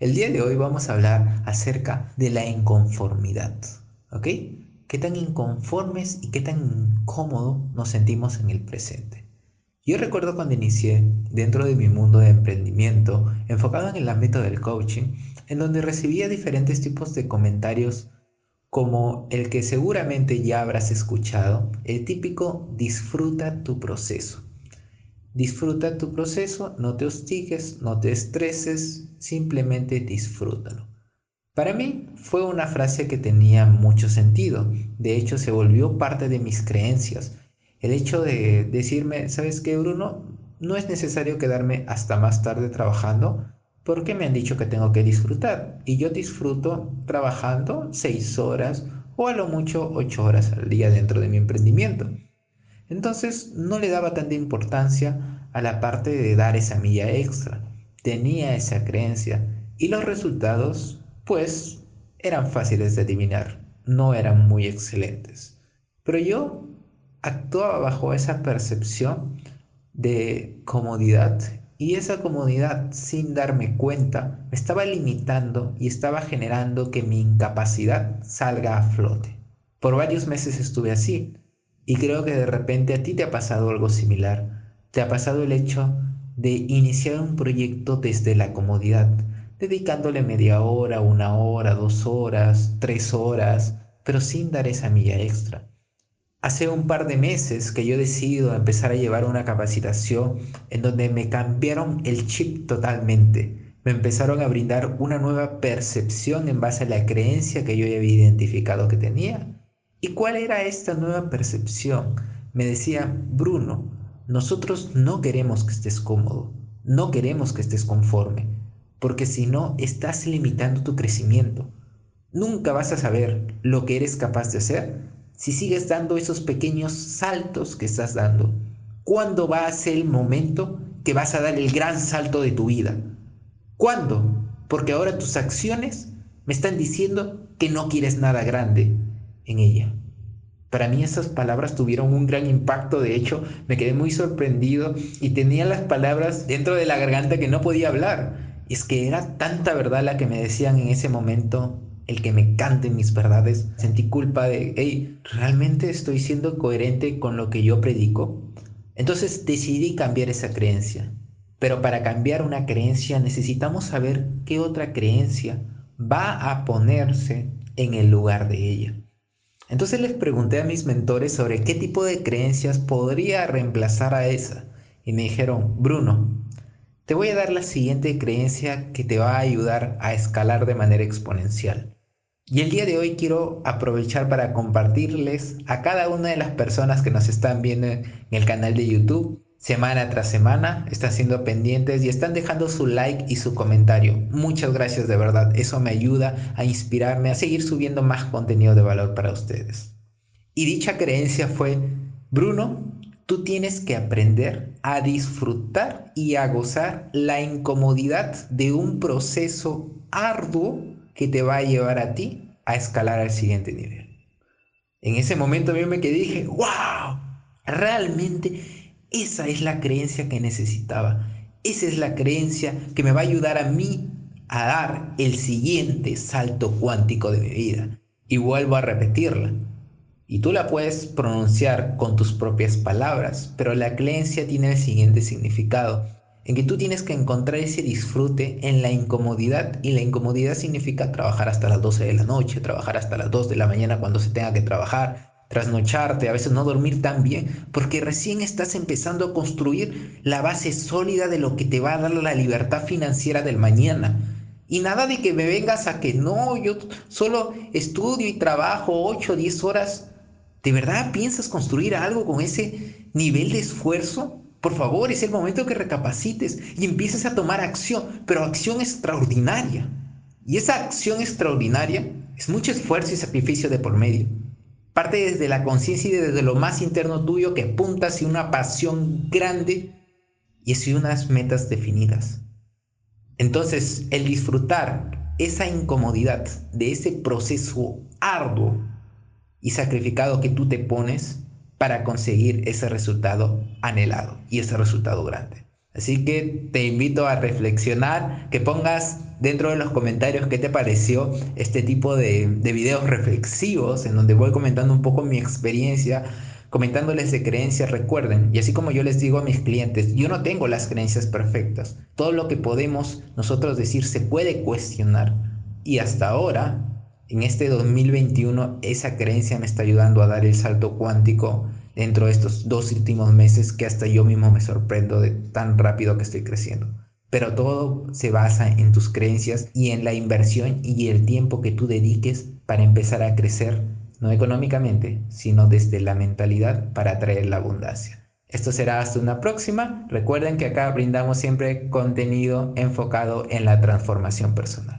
El día de hoy vamos a hablar acerca de la inconformidad, ¿ok? ¿Qué tan inconformes y qué tan incómodo nos sentimos en el presente? Yo recuerdo cuando inicié dentro de mi mundo de emprendimiento, enfocado en el ámbito del coaching, en donde recibía diferentes tipos de comentarios como el que seguramente ya habrás escuchado, el típico disfruta tu proceso. Disfruta tu proceso, no te hostigues, no te estreses, simplemente disfrútalo. Para mí fue una frase que tenía mucho sentido, de hecho se volvió parte de mis creencias. El hecho de decirme, ¿sabes qué, Bruno? No es necesario quedarme hasta más tarde trabajando porque me han dicho que tengo que disfrutar y yo disfruto trabajando seis horas o a lo mucho ocho horas al día dentro de mi emprendimiento. Entonces no le daba tanta importancia a la parte de dar esa milla extra. Tenía esa creencia y los resultados pues eran fáciles de adivinar, no eran muy excelentes. Pero yo actuaba bajo esa percepción de comodidad y esa comodidad sin darme cuenta estaba limitando y estaba generando que mi incapacidad salga a flote. Por varios meses estuve así, y creo que de repente a ti te ha pasado algo similar. Te ha pasado el hecho de iniciar un proyecto desde la comodidad, dedicándole media hora, una hora, dos horas, tres horas, pero sin dar esa milla extra. Hace un par de meses que yo decido empezar a llevar una capacitación en donde me cambiaron el chip totalmente. Me empezaron a brindar una nueva percepción en base a la creencia que yo había identificado que tenía ¿Y cuál era esta nueva percepción? Me decía, Bruno, nosotros no queremos que estés cómodo, no queremos que estés conforme, porque si no, estás limitando tu crecimiento. Nunca vas a saber lo que eres capaz de hacer si sigues dando esos pequeños saltos que estás dando. ¿Cuándo va a ser el momento que vas a dar el gran salto de tu vida? ¿Cuándo? Porque ahora tus acciones me están diciendo que no quieres nada grande, en ella. Para mí esas palabras tuvieron un gran impacto, de hecho me quedé muy sorprendido y tenía las palabras dentro de la garganta que no podía hablar. Es que era tanta verdad la que me decían en ese momento, el que me canten mis verdades. Sentí culpa de, hey, ¿realmente estoy siendo coherente con lo que yo predico? Entonces decidí cambiar esa creencia. Pero para cambiar una creencia necesitamos saber qué otra creencia va a ponerse en el lugar de ella. Entonces les pregunté a mis mentores sobre qué tipo de creencias podría reemplazar a esa. Y me dijeron, Bruno, te voy a dar la siguiente creencia que te va a ayudar a escalar de manera exponencial. Y el día de hoy quiero aprovechar para compartirles a cada una de las personas que nos están viendo en el canal de YouTube semana tras semana, están siendo pendientes y están dejando su like y su comentario. Muchas gracias de verdad, eso me ayuda a inspirarme a seguir subiendo más contenido de valor para ustedes. Y dicha creencia fue, Bruno, tú tienes que aprender a disfrutar y a gozar la incomodidad de un proceso arduo que te va a llevar a ti a escalar al siguiente nivel. En ese momento quedé y dije, wow, realmente esa es la creencia que necesitaba. Esa es la creencia que me va a ayudar a mí a dar el siguiente salto cuántico de mi vida. Y vuelvo a repetirla. Y tú la puedes pronunciar con tus propias palabras, pero la creencia tiene el siguiente significado, en que tú tienes que encontrar ese disfrute en la incomodidad, y la incomodidad significa trabajar hasta las 12 de la noche, trabajar hasta las 2 de la mañana cuando se tenga que trabajar, trasnocharte, a veces no dormir tan bien, porque recién estás empezando a construir la base sólida de lo que te va a dar la libertad financiera del mañana. Y nada de que me vengas a que no, yo solo estudio y trabajo 8 o 10 horas. ¿De verdad piensas construir algo con ese nivel de esfuerzo? Por favor, es el momento que recapacites y empieces a tomar acción, pero acción extraordinaria. Y esa acción extraordinaria es mucho esfuerzo y sacrificio de por medio. Parte desde la conciencia y desde lo más interno tuyo que apunta hacia una pasión grande y hacia unas metas definidas. Entonces, el disfrutar esa incomodidad de ese proceso arduo y sacrificado que tú te pones para conseguir ese resultado anhelado y ese resultado grande. Así que te invito a reflexionar, que pongas dentro de los comentarios qué te pareció este tipo de, de videos reflexivos en donde voy comentando un poco mi experiencia comentándoles de creencias, recuerden, y así como yo les digo a mis clientes, yo no tengo las creencias perfectas. Todo lo que podemos nosotros decir se puede cuestionar. Y hasta ahora, en este 2021, esa creencia me está ayudando a dar el salto cuántico dentro de estos dos últimos meses que hasta yo mismo me sorprendo de tan rápido que estoy creciendo. Pero todo se basa en tus creencias y en la inversión y el tiempo que tú dediques para empezar a crecer no económicamente, sino desde la mentalidad para atraer la abundancia. Esto será hasta una próxima. Recuerden que acá brindamos siempre contenido enfocado en la transformación personal.